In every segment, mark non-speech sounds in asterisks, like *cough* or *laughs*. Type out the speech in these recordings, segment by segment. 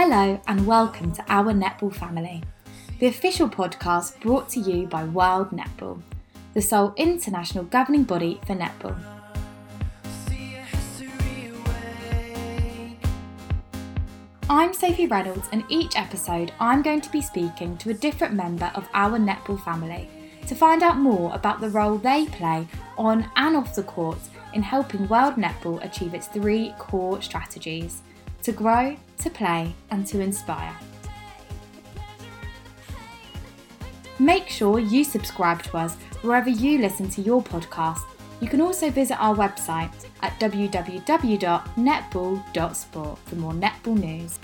Hello and welcome to Our Netball Family, the official podcast brought to you by World Netball, the sole international governing body for netball. I'm Sophie Reynolds, and each episode I'm going to be speaking to a different member of our netball family to find out more about the role they play on and off the court in helping World Netball achieve its three core strategies to grow, to play, and to inspire. Make sure you subscribe to us wherever you listen to your podcast. You can also visit our website at www.netball.sport for more netball news.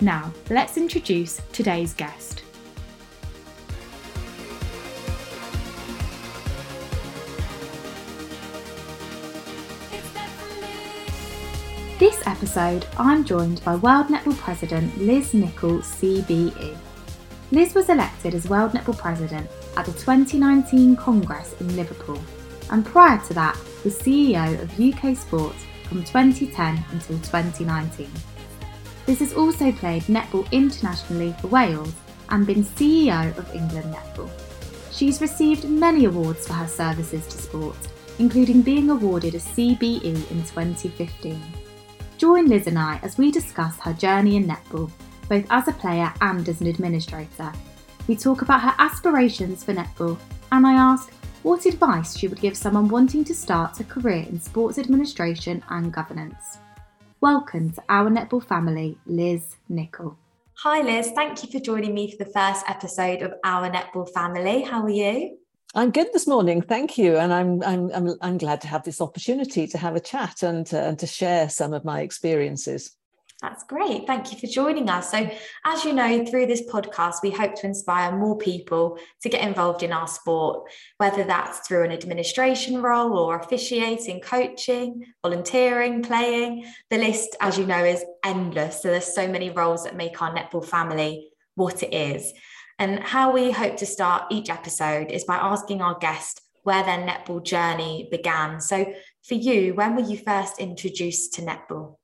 Now, let's introduce today's guest. This episode, I'm joined by World Netball President Liz Nicholl, CBE. Liz was elected as World Netball President at the 2019 Congress in Liverpool, and prior to that, was CEO of UK Sport from 2010 until 2019. Liz has also played netball internationally for Wales and been CEO of England Netball. She's received many awards for her services to sport, including being awarded a CBE in 2015. Join Liz and I as we discuss her journey in netball, both as a player and as an administrator. We talk about her aspirations for netball, and I ask what advice she would give someone wanting to start a career in sports administration and governance. Welcome to our netball family, Liz Nicholl. Hi, Liz. Thank you for joining me for the first episode of Our Netball Family. How are you? I'm good this morning, thank you, and I'm I'm I'm, I'm glad to have this opportunity to have a chat and to, and to share some of my experiences. That's great. Thank you for joining us. So, as you know, through this podcast, we hope to inspire more people to get involved in our sport, whether that's through an administration role or officiating, coaching, volunteering, playing. The list, as you know, is endless. So, there's so many roles that make our netball family what it is. And how we hope to start each episode is by asking our guest where their netball journey began. So, for you, when were you first introduced to netball?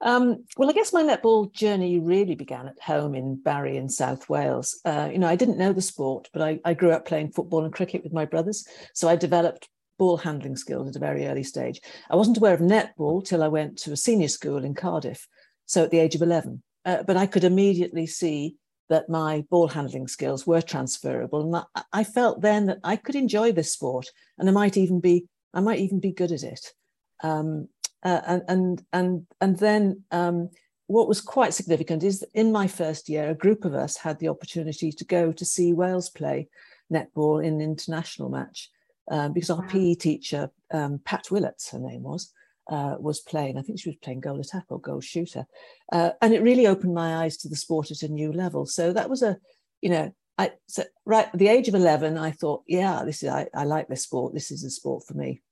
Um, well, I guess my netball journey really began at home in Barry in South Wales. Uh, you know, I didn't know the sport, but I, I, grew up playing football and cricket with my brothers. So I developed ball handling skills at a very early stage. I wasn't aware of netball till I went to a senior school in Cardiff. So at the age of 11. Uh, but I could immediately see that my ball handling skills were transferable. And I felt then that I could enjoy this sport and I might even be, I might even be good at it. Um, uh, and, and, and, and then um, what was quite significant is that in my first year, a group of us had the opportunity to go to see Wales play netball in an international match um, because our PE teacher, um, Pat Willett, her name was, uh, was playing. I think she was playing goal attack or goal shooter, uh, and it really opened my eyes to the sport at a new level. So that was a, you know, I so right at the age of eleven, I thought, yeah, this is I, I like this sport. This is a sport for me.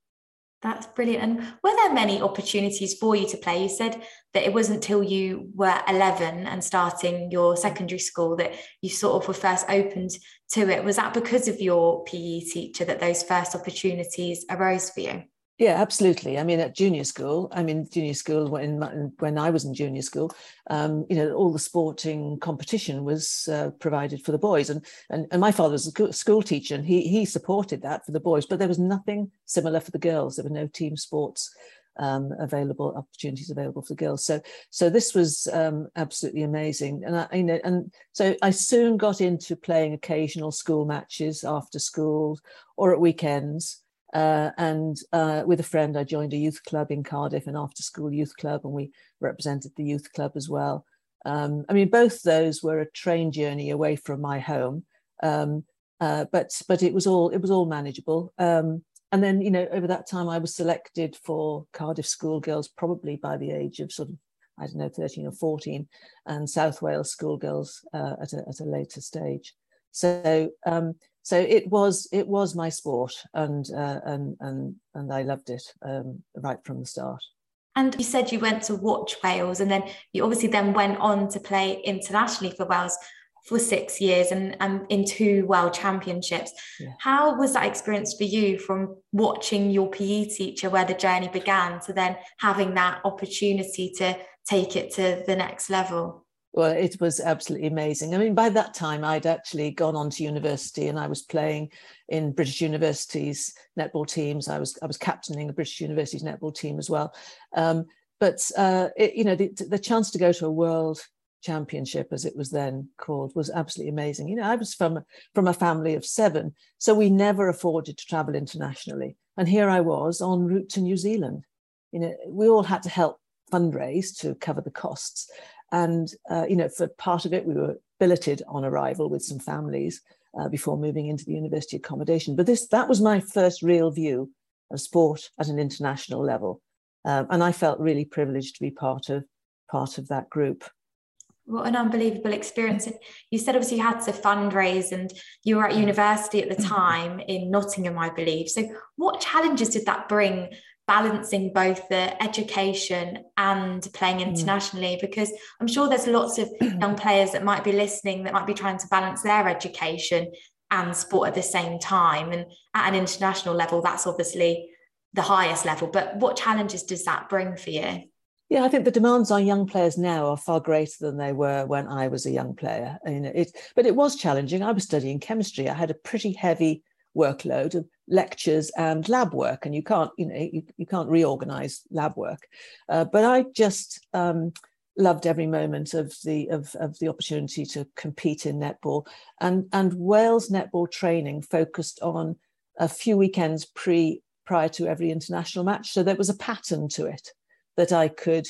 That's brilliant. And were there many opportunities for you to play? You said that it wasn't until you were 11 and starting your secondary school that you sort of were first opened to it. Was that because of your PE teacher that those first opportunities arose for you? Yeah, absolutely. I mean, at junior school, I mean, junior school when when I was in junior school, um, you know, all the sporting competition was uh, provided for the boys, and, and and my father was a school teacher, and he he supported that for the boys, but there was nothing similar for the girls. There were no team sports um, available, opportunities available for girls. So so this was um, absolutely amazing, and I you know, and so I soon got into playing occasional school matches after school or at weekends. Uh, and uh, with a friend, I joined a youth club in Cardiff, an after school youth club, and we represented the youth club as well. Um, I mean, both those were a train journey away from my home, um, uh, but but it was all it was all manageable. Um, and then you know, over that time, I was selected for Cardiff schoolgirls probably by the age of sort of I don't know, 13 or 14, and South Wales schoolgirls uh, at, a, at a later stage. So um, so it was it was my sport and uh, and and and I loved it um, right from the start. And you said you went to watch Wales, and then you obviously then went on to play internationally for Wales. for six years and, and in two world championships. Yeah. How was that experience for you from watching your PE teacher where the journey began to then having that opportunity to take it to the next level? Well, it was absolutely amazing. I mean, by that time, I'd actually gone on to university, and I was playing in British universities netball teams. I was I was captaining a British universities netball team as well. Um, but uh, it, you know, the, the chance to go to a world championship as it was then called was absolutely amazing you know i was from from a family of seven so we never afforded to travel internationally and here i was en route to new zealand you know we all had to help fundraise to cover the costs and uh, you know for part of it we were billeted on arrival with some families uh, before moving into the university accommodation but this that was my first real view of sport at an international level um, and i felt really privileged to be part of part of that group what an unbelievable experience. And you said obviously you had to fundraise and you were at university at the mm-hmm. time in Nottingham, I believe. So what challenges did that bring balancing both the education and playing mm. internationally? Because I'm sure there's lots of *clears throat* young players that might be listening that might be trying to balance their education and sport at the same time. And at an international level, that's obviously the highest level. But what challenges does that bring for you? Yeah, I think the demands on young players now are far greater than they were when I was a young player. You know, it, but it was challenging. I was studying chemistry. I had a pretty heavy workload lectures and lab work, and you can't, you know, you, you can't reorganize lab work. Uh, but I just um, loved every moment of the of, of the opportunity to compete in netball, and and Wales netball training focused on a few weekends pre prior to every international match, so there was a pattern to it that I could,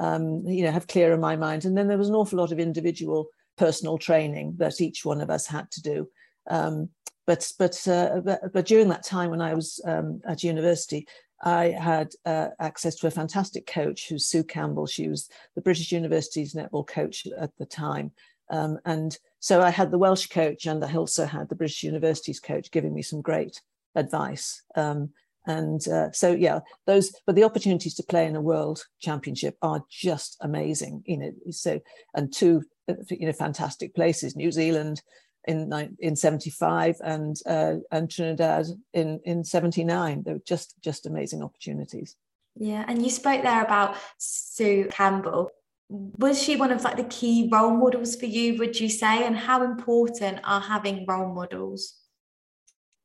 um, you know, have clear in my mind. And then there was an awful lot of individual personal training that each one of us had to do. Um, but but, uh, but, but during that time when I was um, at university, I had uh, access to a fantastic coach who's Sue Campbell. She was the British University's netball coach at the time. Um, and so I had the Welsh coach and I also had the British University's coach giving me some great advice. Um, and uh, so yeah those but the opportunities to play in a world championship are just amazing you know so and two uh, you know fantastic places new zealand in in 75 and uh, and trinidad in in 79 they were just just amazing opportunities yeah and you spoke there about sue campbell was she one of like the key role models for you would you say and how important are having role models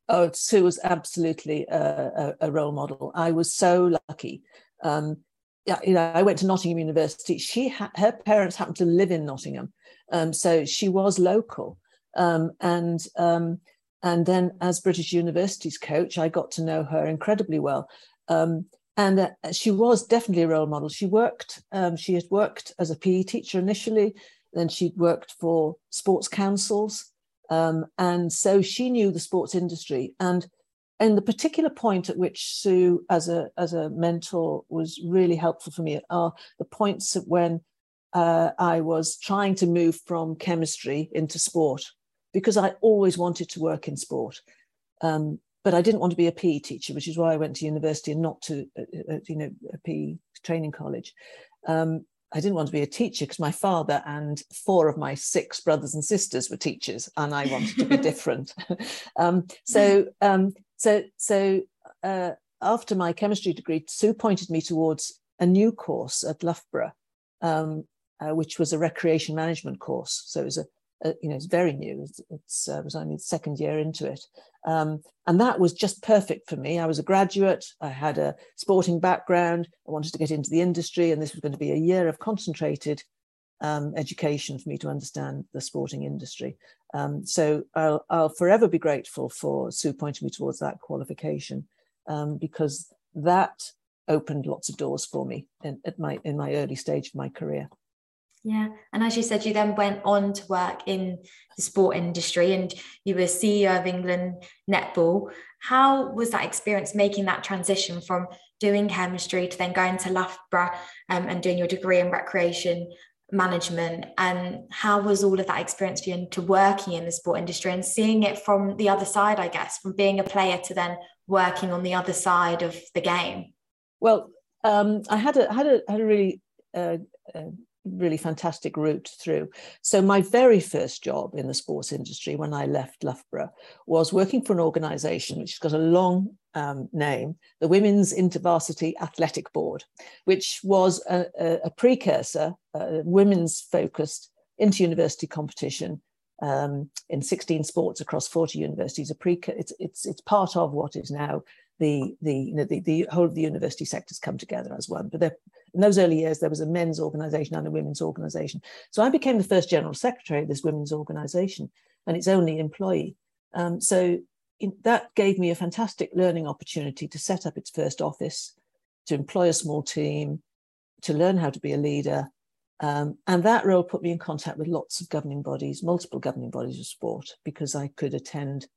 Oh, Sue was absolutely a, a, a role model. I was so lucky. Um, yeah, you know, I went to Nottingham University. She ha- her parents happened to live in Nottingham, um, so she was local. Um, and um, and then as British Universities coach, I got to know her incredibly well. Um, and uh, she was definitely a role model. She worked. Um, she had worked as a PE teacher initially. Then she'd worked for sports councils. Um, and so she knew the sports industry. And and the particular point at which Sue, as a as a mentor, was really helpful for me are the points when uh, I was trying to move from chemistry into sport because I always wanted to work in sport, um, but I didn't want to be a PE teacher, which is why I went to university and not to uh, uh you know a PE training college. Um, I didn't want to be a teacher because my father and four of my six brothers and sisters were teachers, and I wanted to be *laughs* different. *laughs* um, so, um, so, so uh, after my chemistry degree, Sue pointed me towards a new course at Loughborough, um, uh, which was a recreation management course. So it was a uh, you know, it's very new. It's, it's uh, was only the second year into it, um, and that was just perfect for me. I was a graduate. I had a sporting background. I wanted to get into the industry, and this was going to be a year of concentrated um, education for me to understand the sporting industry. Um, so I'll, I'll, forever be grateful for Sue pointing me towards that qualification um, because that opened lots of doors for me in, at my in my early stage of my career. Yeah. And as you said, you then went on to work in the sport industry and you were CEO of England Netball. How was that experience making that transition from doing chemistry to then going to Loughborough um, and doing your degree in recreation management? And how was all of that experience for you into working in the sport industry and seeing it from the other side, I guess, from being a player to then working on the other side of the game? Well, um, I had a had a had a really uh, uh, really fantastic route through. So my very first job in the sports industry when I left Loughborough was working for an organisation which has got a long um, name, the Women's InterVarsity Athletic Board, which was a, a, a precursor, a women's focused inter-university competition um, in 16 sports across 40 universities. A pre- it's, it's, it's part of what is now the, the, you know, the, the whole of the university sectors come together as one. But in those early years, there was a men's organization and a women's organization. So I became the first general secretary of this women's organization and its only employee. Um, so in, that gave me a fantastic learning opportunity to set up its first office, to employ a small team, to learn how to be a leader. Um, and that role put me in contact with lots of governing bodies, multiple governing bodies of sport, because I could attend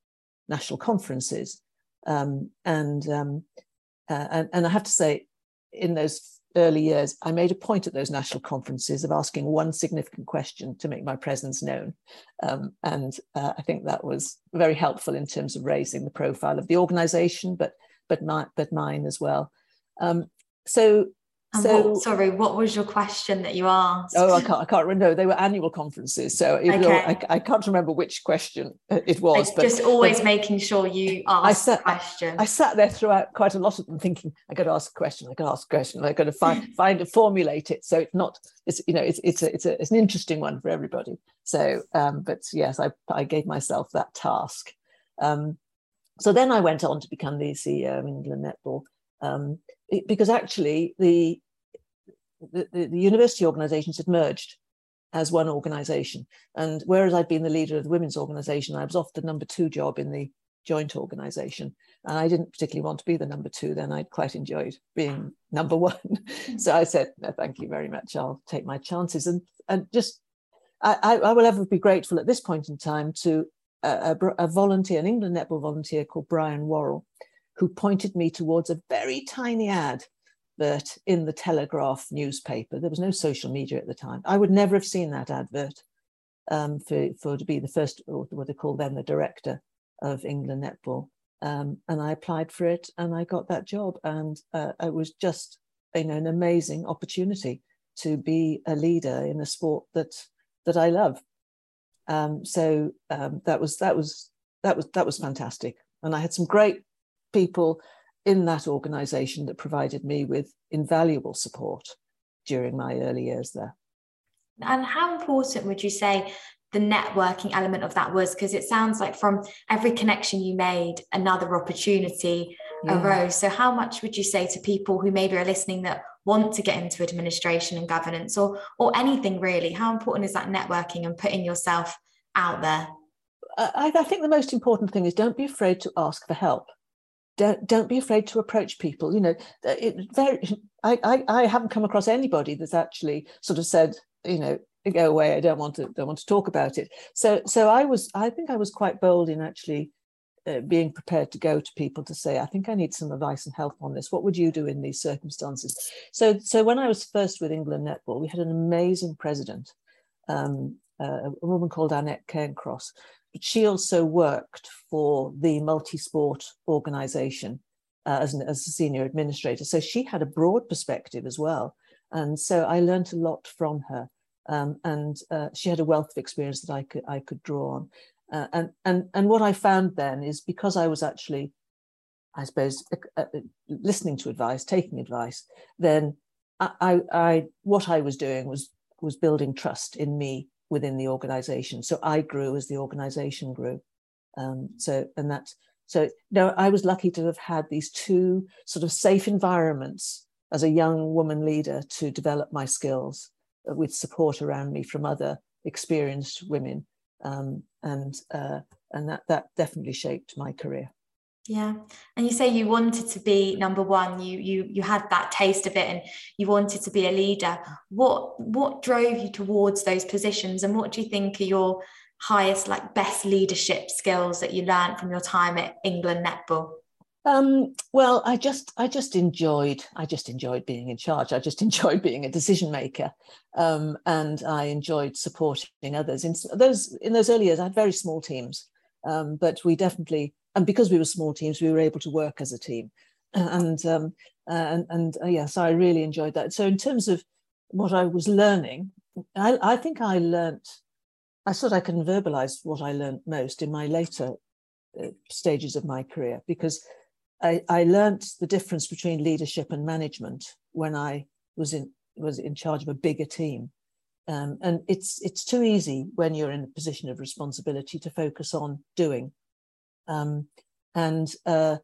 national conferences. Um, and, um, uh, and, and I have to say, in those early years, I made a point at those national conferences of asking one significant question to make my presence known. Um, and uh, I think that was very helpful in terms of raising the profile of the organization, but, but, my, but mine as well. Um, so and so, what, sorry, what was your question that you asked? Oh, I can't, I can't remember. No, they were annual conferences, so okay. I, I, can't remember which question it was. But just always but making sure you ask I sat, question. I, I, sat there throughout quite a lot of them, thinking, I got to ask a question. I got to ask a question. I got to *laughs* find find formulate it so it's not. It's you know, it's it's a, it's a, it's an interesting one for everybody. So, um, but yes, I I gave myself that task. Um, so then I went on to become the CEO of England Netball. Um, because actually the, the, the university organizations had merged as one organization. And whereas I'd been the leader of the women's organization, I was off the number two job in the joint organization. And I didn't particularly want to be the number two then. I'd quite enjoyed being number *laughs* one. so I said, no, thank you very much. I'll take my chances. And, and just, I, I will ever be grateful at this point in time to a, a, a volunteer, an England netball volunteer called Brian Worrell, who pointed me towards a very tiny ad that in the Telegraph newspaper. There was no social media at the time. I would never have seen that advert um, for, for to be the first, or what they call then the director of England Netball. Um, and I applied for it and I got that job. And uh, it was just you know, an amazing opportunity to be a leader in a sport that that I love. Um, so um, that was that was that was that was fantastic. And I had some great people in that organization that provided me with invaluable support during my early years there. And how important would you say the networking element of that was? Because it sounds like from every connection you made, another opportunity yeah. arose. So, how much would you say to people who maybe are listening that want to get into administration and governance or, or anything really? How important is that networking and putting yourself out there? I, I think the most important thing is don't be afraid to ask for help don't don't be afraid to approach people. You know it very I, I i haven't come across anybody that's actually sort of said you know go away i don't want to don't want to talk about it. So so i was i think i was quite bold in actually uh, being prepared to go to people to say i think i need some advice and help on this. What would you do in these circumstances? So so when i was first with england netball we had an amazing president um, uh, a woman called annette cairncross she also worked for the multi-sport organization uh, as, an, as a senior administrator. So she had a broad perspective as well. And so I learned a lot from her. Um, and uh, she had a wealth of experience that I could, I could draw on. Uh, and, and, and what I found then is because I was actually, I suppose, uh, uh, listening to advice, taking advice, then I, I, I, what I was doing was, was building trust in me within the organization. So I grew as the organization grew. Um, so, and that's, so no, I was lucky to have had these two sort of safe environments as a young woman leader to develop my skills uh, with support around me from other experienced women. Um, and, uh, and that, that definitely shaped my career yeah. And you say you wanted to be number one you you you had that taste of it and you wanted to be a leader. What what drove you towards those positions and what do you think are your highest like best leadership skills that you learned from your time at england netball? Um, well i just i just enjoyed i just enjoyed being in charge. I just *laughs* enjoyed being a decision maker um, and i enjoyed supporting others. In those in those early years i had very small teams um, but we definitely and because we were small teams, we were able to work as a team. And um, and and uh, yeah, so I really enjoyed that. So in terms of what I was learning, I, I think I learnt, I thought I can verbalize what I learnt most in my later uh, stages of my career because I, I learnt the difference between leadership and management when I was in was in charge of a bigger team. Um, and it's it's too easy when you're in a position of responsibility to focus on doing. Um, and uh,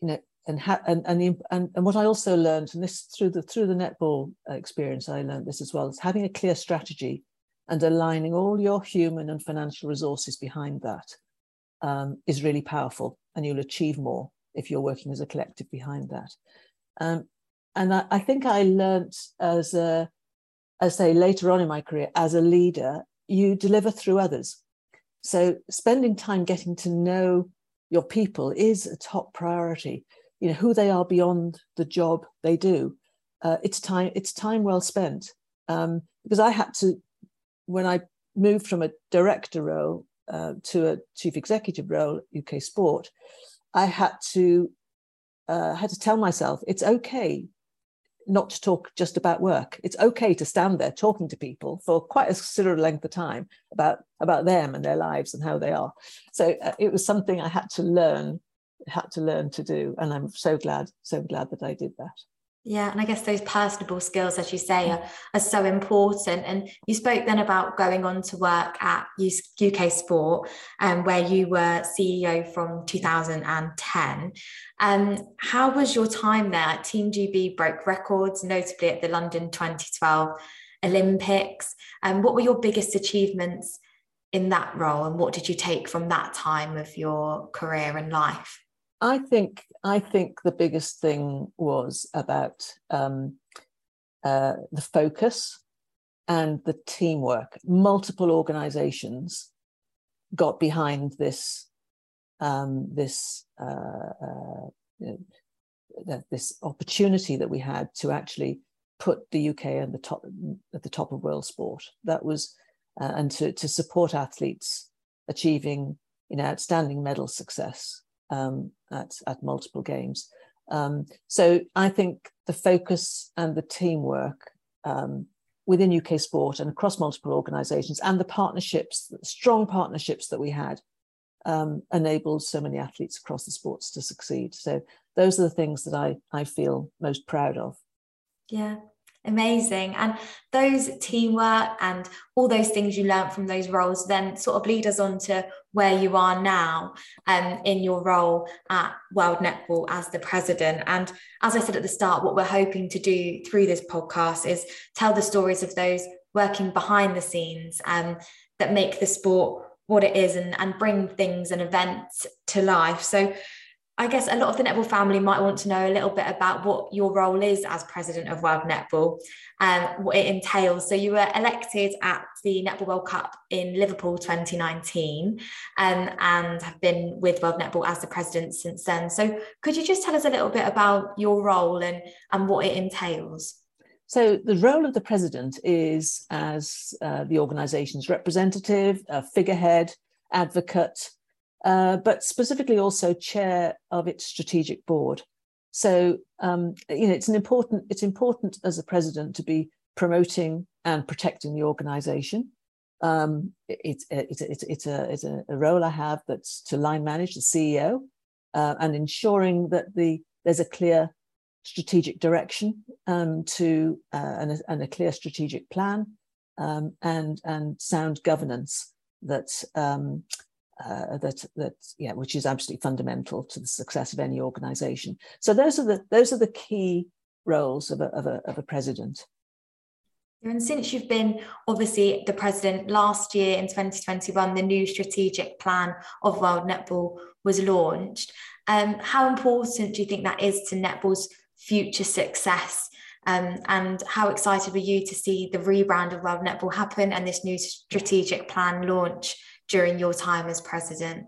you know, and, ha- and and, the, and and what I also learned, and this through the through the netball experience, I learned this as well, is having a clear strategy and aligning all your human and financial resources behind that um, is really powerful, and you'll achieve more if you're working as a collective behind that. Um, and I, I, think I learned as as say later on in my career, as a leader, you deliver through others. So spending time getting to know your people is a top priority. You know who they are beyond the job they do uh, it's time it's time well spent. Um, because i had to when i moved from a director role uh, to a chief executive role uk sport i had to uh, had to tell myself it's okay not to talk just about work it's okay to stand there talking to people for quite a considerable length of time about about them and their lives and how they are so uh, it was something i had to learn had to learn to do. And I'm so glad, so glad that I did that. Yeah, and I guess those personable skills, as you say, are, are so important. And you spoke then about going on to work at UK Sport, um, where you were CEO from 2010. Um, how was your time there? Team GB broke records, notably at the London 2012 Olympics. And um, what were your biggest achievements in that role, and what did you take from that time of your career and life? I think I think the biggest thing was about um, uh, the focus and the teamwork. Multiple organisations got behind this um, this uh, uh, this opportunity that we had to actually put the UK at the top at the top of world sport. That was uh, and to to support athletes achieving you know outstanding medal success um, at, at multiple games. Um, so I think the focus and the teamwork um, within UK sport and across multiple organisations and the partnerships, strong partnerships that we had, um, enabled so many athletes across the sports to succeed. So those are the things that I, I feel most proud of. Yeah, Amazing. And those teamwork and all those things you learned from those roles then sort of lead us on to where you are now um, in your role at World Netball as the president. And as I said at the start, what we're hoping to do through this podcast is tell the stories of those working behind the scenes um, that make the sport what it is and, and bring things and events to life. So I guess a lot of the netball family might want to know a little bit about what your role is as president of World Netball and um, what it entails. So you were elected at the Netball World Cup in Liverpool 2019 um, and have been with World Netball as the president since then. So could you just tell us a little bit about your role and, and what it entails? So the role of the president is as uh, the organisation's representative, a figurehead, advocate, uh, but specifically also chair of its strategic board. So um, you know, it's an important. It's important as a president to be promoting and protecting the organisation. Um, it's it's it's it's a it's a, a, role I have that's to line manage the CEO uh, and ensuring that the there's a clear strategic direction um, to uh, and, a, and, a, clear strategic plan um, and and sound governance that um, uh, that that yeah, which is absolutely fundamental to the success of any organization. So those are the those are the key roles of a, of a, of a president. And since you've been obviously the president last year in 2021, the new strategic plan of World Netball was launched. Um, how important do you think that is to netball's future success? Um, and how excited were you to see the rebrand of World Netball happen and this new strategic plan launch during your time as president?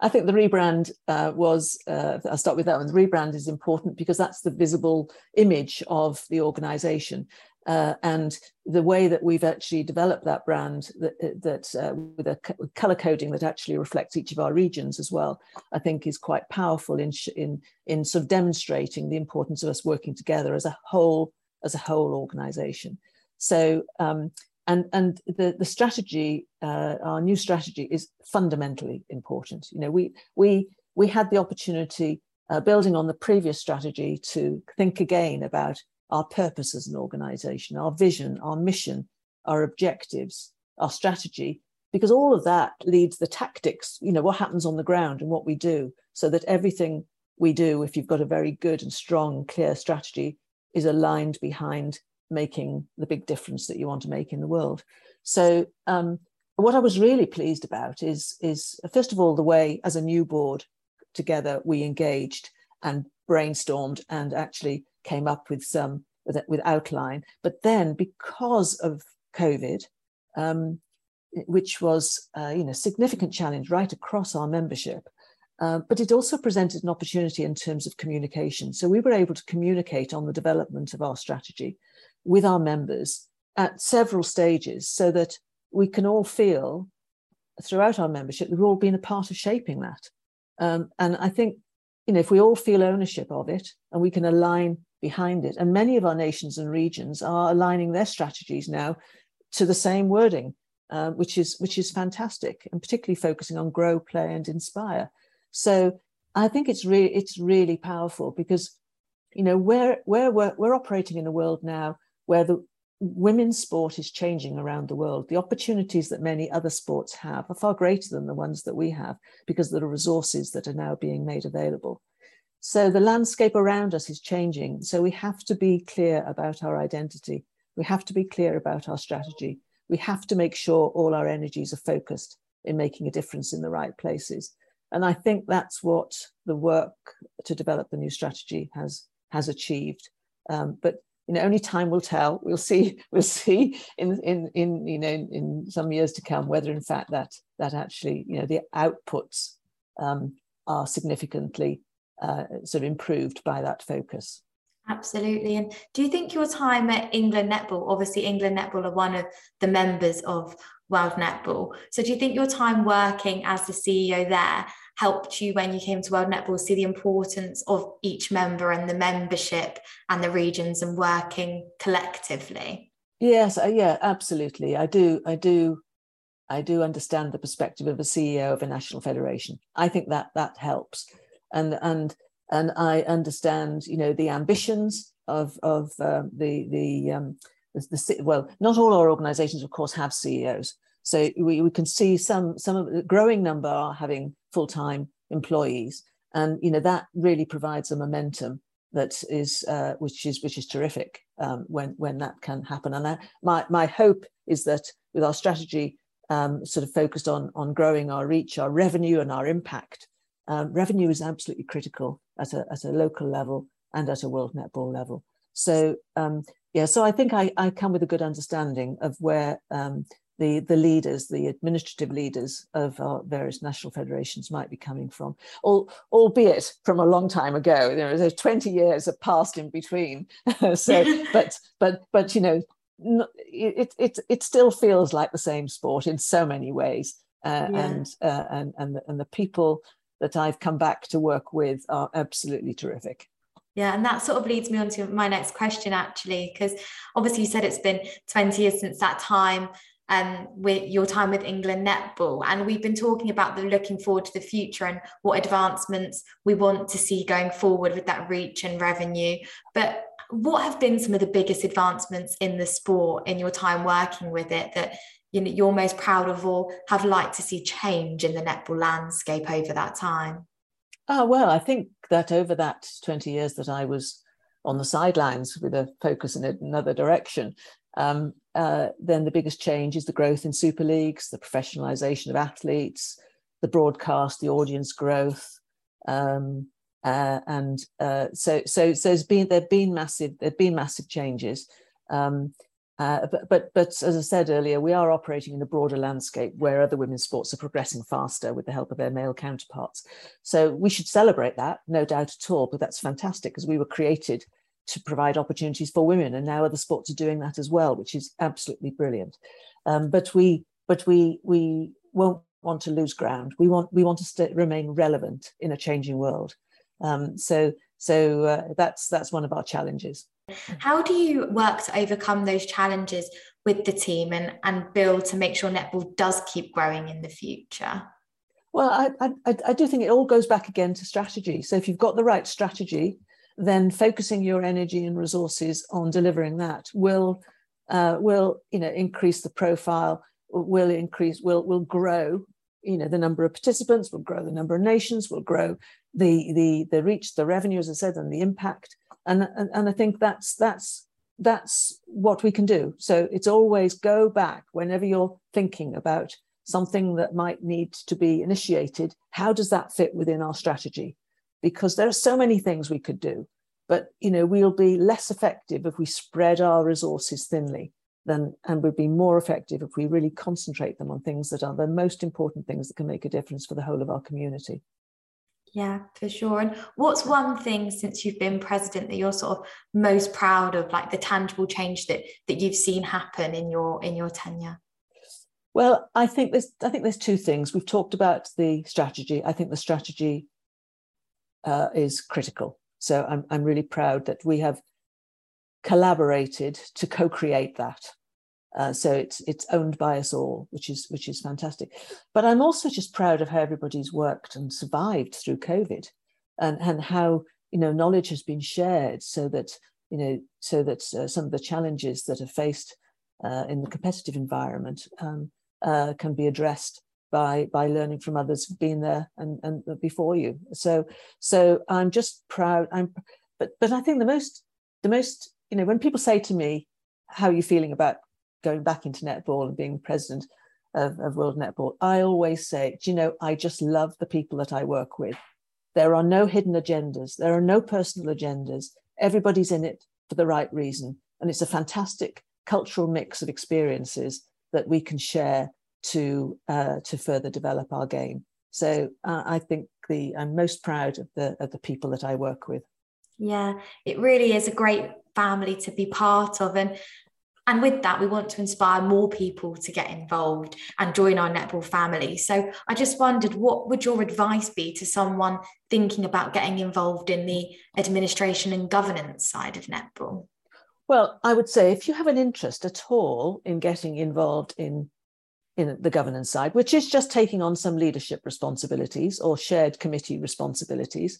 I think the rebrand uh, was, uh, I'll start with that one. The rebrand is important because that's the visible image of the organization. Uh, and the way that we've actually developed that brand that, that uh, with a color coding that actually reflects each of our regions as well, I think is quite powerful in, in, in sort of demonstrating the importance of us working together as a whole, as a whole organization. So um, and and the the strategy, uh, our new strategy, is fundamentally important. You know, we we we had the opportunity, uh, building on the previous strategy, to think again about our purpose as an organization, our vision, our mission, our objectives, our strategy, because all of that leads the tactics, you know, what happens on the ground and what we do, so that everything we do, if you've got a very good and strong, clear strategy, is aligned behind making the big difference that you want to make in the world. So um, what I was really pleased about is, is first of all, the way as a new board together we engaged and brainstormed and actually came up with some with, with outline. But then because of COVID, um, which was uh, you know significant challenge right across our membership, uh, but it also presented an opportunity in terms of communication. So we were able to communicate on the development of our strategy with our members at several stages so that we can all feel throughout our membership that we've all been a part of shaping that. Um, and I think, you know, if we all feel ownership of it and we can align behind it, and many of our nations and regions are aligning their strategies now to the same wording, uh, which is which is fantastic, and particularly focusing on grow, play, and inspire. So I think it's really it's really powerful because, you know, we're we're we're, we're operating in a world now where the women's sport is changing around the world. The opportunities that many other sports have are far greater than the ones that we have because there are resources that are now being made available. So the landscape around us is changing. So we have to be clear about our identity. We have to be clear about our strategy. We have to make sure all our energies are focused in making a difference in the right places. And I think that's what the work to develop the new strategy has has achieved. Um, but you know only time will tell. We'll see *laughs* we'll see in in in you know in, in some years to come whether in fact that that actually you know the outputs um, are significantly uh, sort of improved by that focus. Absolutely. And do you think your time at england netball obviously england netball are one of the members of world netball so do you think your time working as the ceo there helped you when you came to World Netball see the importance of each member and the membership and the regions and working collectively? Yes, uh, yeah, absolutely. I do. I do. I do understand the perspective of a CEO of a national federation. I think that that helps, and and and I understand, you know, the ambitions of of um, the the, um, the, the well, not all our organisations, of course, have CEOs. So we, we can see some some of the growing number are having full-time employees. And you know that really provides a momentum that is uh, which is which is terrific um, when when that can happen. And I, my my hope is that with our strategy um, sort of focused on on growing our reach our revenue and our impact um, revenue is absolutely critical at a, at a local level and at a world netball level. So um, yeah so i think I, I come with a good understanding of where um, the, the leaders, the administrative leaders of our various national federations might be coming from, All, albeit from a long time ago. You know, there's 20 years have passed in between. *laughs* so, *laughs* but but but you know, it, it it still feels like the same sport in so many ways, uh, yeah. and uh, and and the, and the people that I've come back to work with are absolutely terrific. Yeah, and that sort of leads me on to my next question, actually, because obviously you said it's been 20 years since that time um, with your time with England Netball. And we've been talking about the looking forward to the future and what advancements we want to see going forward with that reach and revenue. But what have been some of the biggest advancements in the sport in your time working with it that you know, you're most proud of or have liked to see change in the netball landscape over that time? Oh, well, I think that over that 20 years that I was on the sidelines with a focus in another direction, um, uh, then the biggest change is the growth in super leagues, the professionalization of athletes, the broadcast, the audience growth, um, uh, and uh, so so so there's been there've been massive there've been massive changes. Um, uh, but, but but as I said earlier, we are operating in a broader landscape where other women's sports are progressing faster with the help of their male counterparts. So we should celebrate that, no doubt at all. But that's fantastic because we were created to provide opportunities for women, and now other sports are doing that as well, which is absolutely brilliant. Um, but we but we we won't want to lose ground. We want we want to stay, remain relevant in a changing world. Um, so so uh, that's that's one of our challenges. How do you work to overcome those challenges with the team and, and build to make sure netball does keep growing in the future? Well, I, I, I do think it all goes back again to strategy. So if you've got the right strategy, then focusing your energy and resources on delivering that will uh, will you know increase the profile, will increase, will will grow you know the number of participants, will grow the number of nations, will grow the the the reach, the revenue, as I said, and the impact. And and, and I think that's that's that's what we can do. So it's always go back whenever you're thinking about something that might need to be initiated. How does that fit within our strategy? Because there are so many things we could do. But you know we'll be less effective if we spread our resources thinly than and we'd be more effective if we really concentrate them on things that are the most important things that can make a difference for the whole of our community. Yeah for sure. And what's one thing since you've been president that you're sort of most proud of like the tangible change that that you've seen happen in your in your tenure? Well i think there's i think there's two things. We've talked about the strategy. I think the strategy uh, is critical. So I'm, I'm really proud that we have collaborated to co-create that. Uh, so it's it's owned by us all, which is which is fantastic. But I'm also just proud of how everybody's worked and survived through COVID, and and how you know knowledge has been shared so that you know so that uh, some of the challenges that are faced uh, in the competitive environment um, uh, can be addressed by by learning from others who've been there and and before you. So so i'm just proud i'm but but i think the most the most you know when people say to me how are you feeling about going back into netball and being president of, of world netball? I always say do you know i just love the people that i work with. There are no hidden agendas. There are no personal agendas. Everybody's in it for the right reason. And it's a fantastic cultural mix of experiences that we can share to uh, to further develop our game. So uh, I think the I'm most proud of the of the people that I work with. Yeah, it really is a great family to be part of, and and with that, we want to inspire more people to get involved and join our netball family. So I just wondered, what would your advice be to someone thinking about getting involved in the administration and governance side of netball? Well, I would say if you have an interest at all in getting involved in in the governance side, which is just taking on some leadership responsibilities or shared committee responsibilities,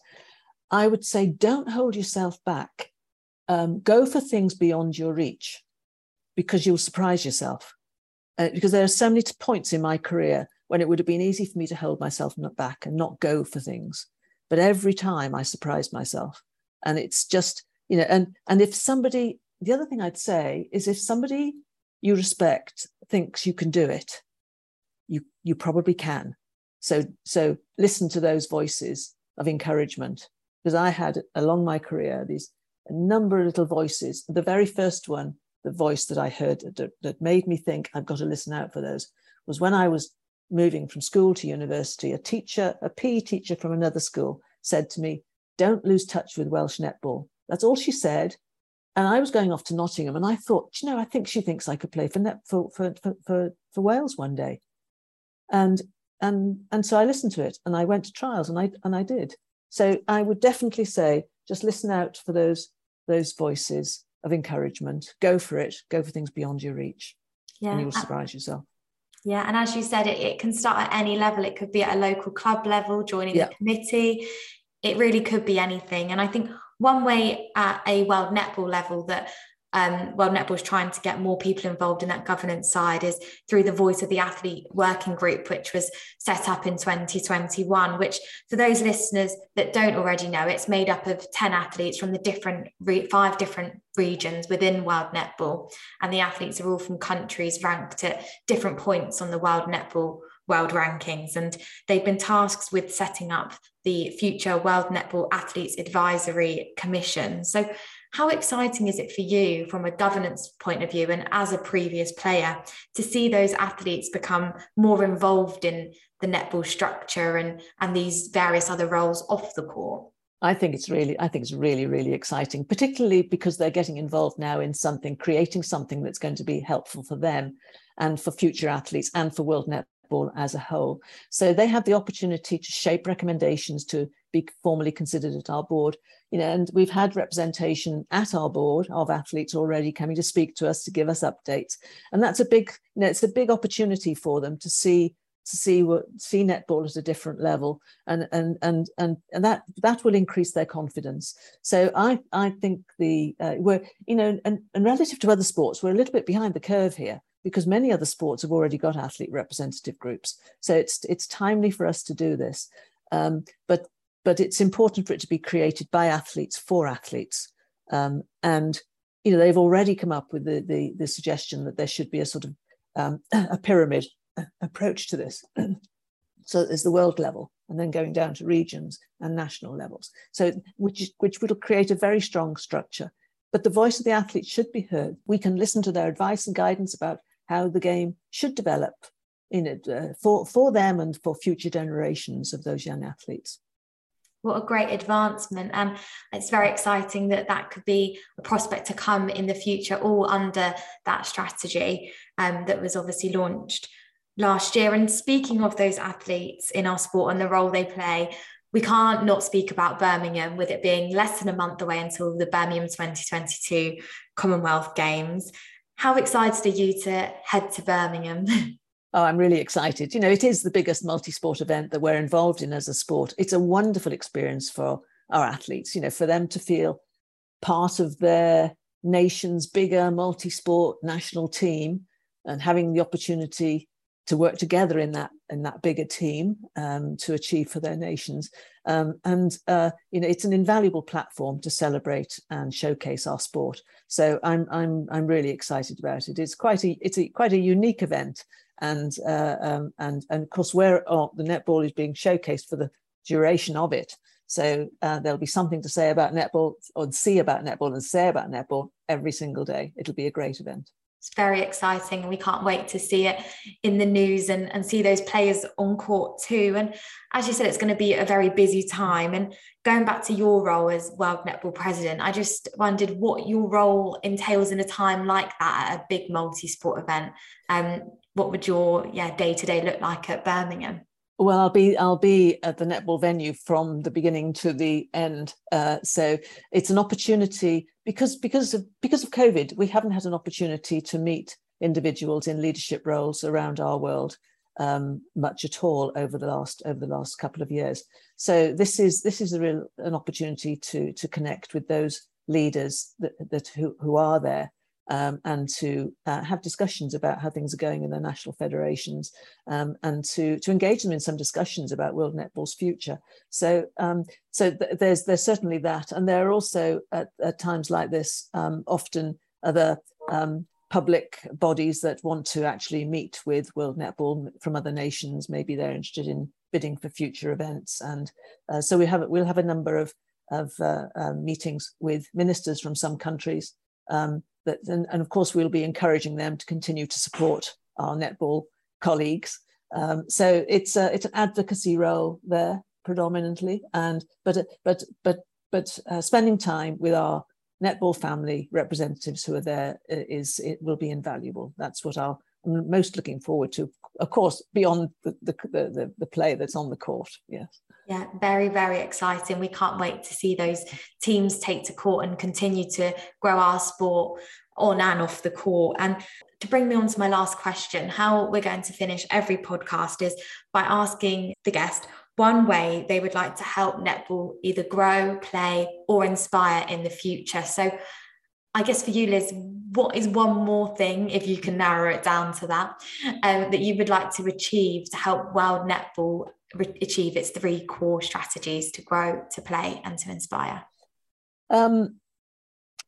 I would say don't hold yourself back. Um, go for things beyond your reach because you'll surprise yourself. Uh, because there are so many points in my career when it would have been easy for me to hold myself back and not go for things. But every time I surprised myself. And it's just, you know, and and if somebody, the other thing I'd say is if somebody you respect thinks you can do it, you you probably can. So so listen to those voices of encouragement. Because i had along my career these a number of little voices. The very first one the voice that i heard that, that made me think i've got to listen out for those was when i was moving from school to university a teacher a pe teacher from another school said to me don't lose touch with welsh netball. That's all she said. And I was going off to Nottingham, and I thought, you know, I think she thinks I could play for net for for for, for Wales one day and and and so I listened to it and I went to trials and I and I did. So I would definitely say just listen out for those those voices of encouragement. Go for it. Go for things beyond your reach. Yeah, and you'll surprise yourself. Yeah, and as you said, it, it can start at any level. It could be at a local club level, joining yeah. the committee. It really could be anything. And I think one way at a world netball level that um, World Netball is trying to get more people involved in that governance side is through the Voice of the Athlete Working Group, which was set up in 2021. Which, for those listeners that don't already know, it's made up of 10 athletes from the different re- five different regions within World Netball, and the athletes are all from countries ranked at different points on the World Netball world rankings and they've been tasked with setting up the future world netball athletes advisory commission so how exciting is it for you from a governance point of view and as a previous player to see those athletes become more involved in the netball structure and, and these various other roles off the court? I think it's really, I think it's really, really exciting, particularly because they're getting involved now in something, creating something that's going to be helpful for them and for future athletes and for World Netball as a whole. So they have the opportunity to shape recommendations to be formally considered at our board. You know, and we've had representation at our board of athletes already coming to speak to us to give us updates, and that's a big, you know, it's a big opportunity for them to see to see what see netball at a different level. And and and and, and that that will increase their confidence. So i i think the uh, we're you know and, and relative to other sports we're a little bit behind the curve here because many other sports have already got athlete representative groups. So it's it's timely for us to do this. Um, but but it's important for it to be created by athletes for athletes um, and you know they've already come up with the, the the suggestion that there should be a sort of um, *clears throat* a pyramid *clears throat* approach to this. *clears throat* so there's the world level and then going down to regions and national levels. So which, which will create a very strong structure. But the voice of the athlete should be heard. We can listen to their advice and guidance about how the game should develop in it uh, for, for them and for future generations of those young athletes what a great advancement and it's very exciting that that could be a prospect to come in the future all under that strategy um, that was obviously launched last year. And speaking of those athletes in our sport and the role they play, we can't not speak about Birmingham with it being less than a month away until the Birmingham 2022 Commonwealth Games. How excited are you to head to Birmingham? *laughs* Oh, I'm really excited. You know, it is the biggest multi sport event that we're involved in as a sport. It's a wonderful experience for our athletes, you know, for them to feel part of their nation's bigger multi sport national team and having the opportunity to work together in that in that bigger team um, to achieve for their nations. Um, and uh, you know, it's an invaluable platform to celebrate and showcase our sport. So I'm I'm I'm really excited about it. It's quite a it's a quite a unique event, and uh, um, and and of course, where the netball is being showcased for the duration of it. So uh, there'll be something to say about netball, or see about netball, and say about netball every single day. It'll be a great event it's very exciting and we can't wait to see it in the news and, and see those players on court too and as you said it's going to be a very busy time and going back to your role as world netball president i just wondered what your role entails in a time like that at a big multi-sport event and um, what would your yeah day to day look like at birmingham well, I'll be I'll be at the netball venue from the beginning to the end. Uh, so it's an opportunity because because of because of COVID, we haven't had an opportunity to meet individuals in leadership roles around our world um, much at all over the last over the last couple of years. So this is this is a real an opportunity to to connect with those leaders that, that who, who are there um, and to uh, have discussions about how things are going in their national federations um, and to, to engage them in some discussions about World Netball's future. So, um, so th- there's, there's certainly that. And there are also at, at times like this, um, often other um, public bodies that want to actually meet with World Netball from other nations. Maybe they're interested in bidding for future events. And uh, so we have, we'll have a number of, of uh, uh, meetings with ministers from some countries um, that, and, and, of course, we'll be encouraging them to continue to support our netball colleagues. Um, so it's a, it's an advocacy role there predominantly, and but but but but uh, spending time with our netball family representatives who are there is it will be invaluable. That's what I'm most looking forward to. Of course, beyond the the, the, the play that's on the court. Yes. Yeah, very, very exciting. We can't wait to see those teams take to court and continue to grow our sport on and off the court. And to bring me on to my last question, how we're going to finish every podcast is by asking the guest one way they would like to help netball either grow, play, or inspire in the future. So, I guess for you, Liz, what is one more thing, if you can narrow it down to that, um, that you would like to achieve to help World Netball re- achieve its three core strategies to grow, to play, and to inspire? Um,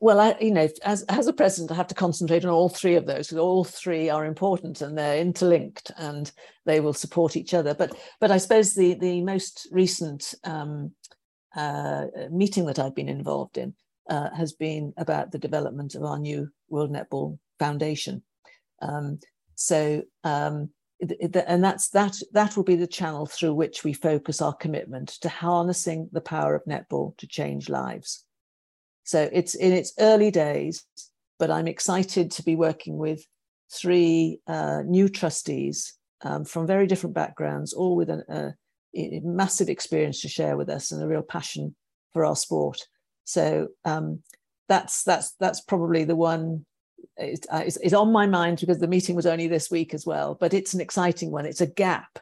well, I, you know, as as a president, I have to concentrate on all three of those because all three are important and they're interlinked and they will support each other. But but I suppose the the most recent um, uh, meeting that I've been involved in uh, has been about the development of our new World Netball Foundation. Um, so um, and that's that that will be the channel through which we focus our commitment to harnessing the power of netball to change lives so it's in its early days but i'm excited to be working with three uh, new trustees um, from very different backgrounds all with an uh, massive experience to share with us and a real passion for our sport. So um, that's that's that's probably the one is, uh, is, on my mind because the meeting was only this week as well. But it's an exciting one. It's a gap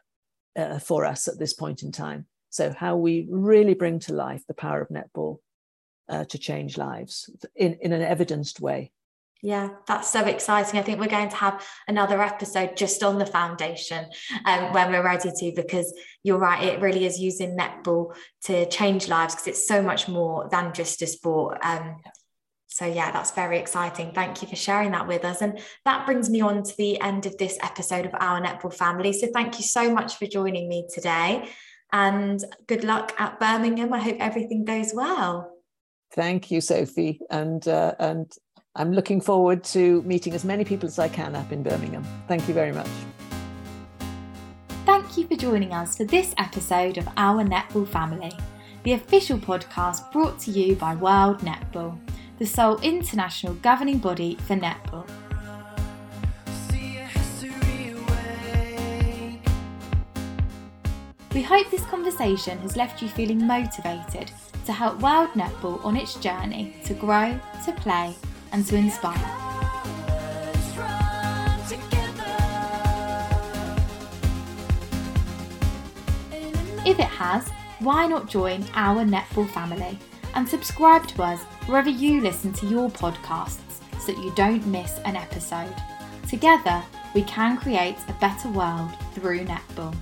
uh, for us at this point in time. So how we really bring to life the power of netball uh, to change lives in, in an evidenced way. Yeah, that's so exciting. I think we're going to have another episode just on the foundation um, when we're ready to, because you're right, it really is using netball to change lives because it's so much more than just a sport. Um, so, yeah, that's very exciting. Thank you for sharing that with us. And that brings me on to the end of this episode of Our Netball Family. So, thank you so much for joining me today. And good luck at Birmingham. I hope everything goes well. Thank you, Sophie. And, uh, and I'm looking forward to meeting as many people as I can up in Birmingham. Thank you very much. Thank you for joining us for this episode of Our Netball Family, the official podcast brought to you by World Netball, the sole international governing body for netball. We hope this conversation has left you feeling motivated to help World Netball on its journey to grow, to play, and to inspire. If it has, why not join our Netball family and subscribe to us wherever you listen to your podcasts so that you don't miss an episode. Together, we can create a better world through netball.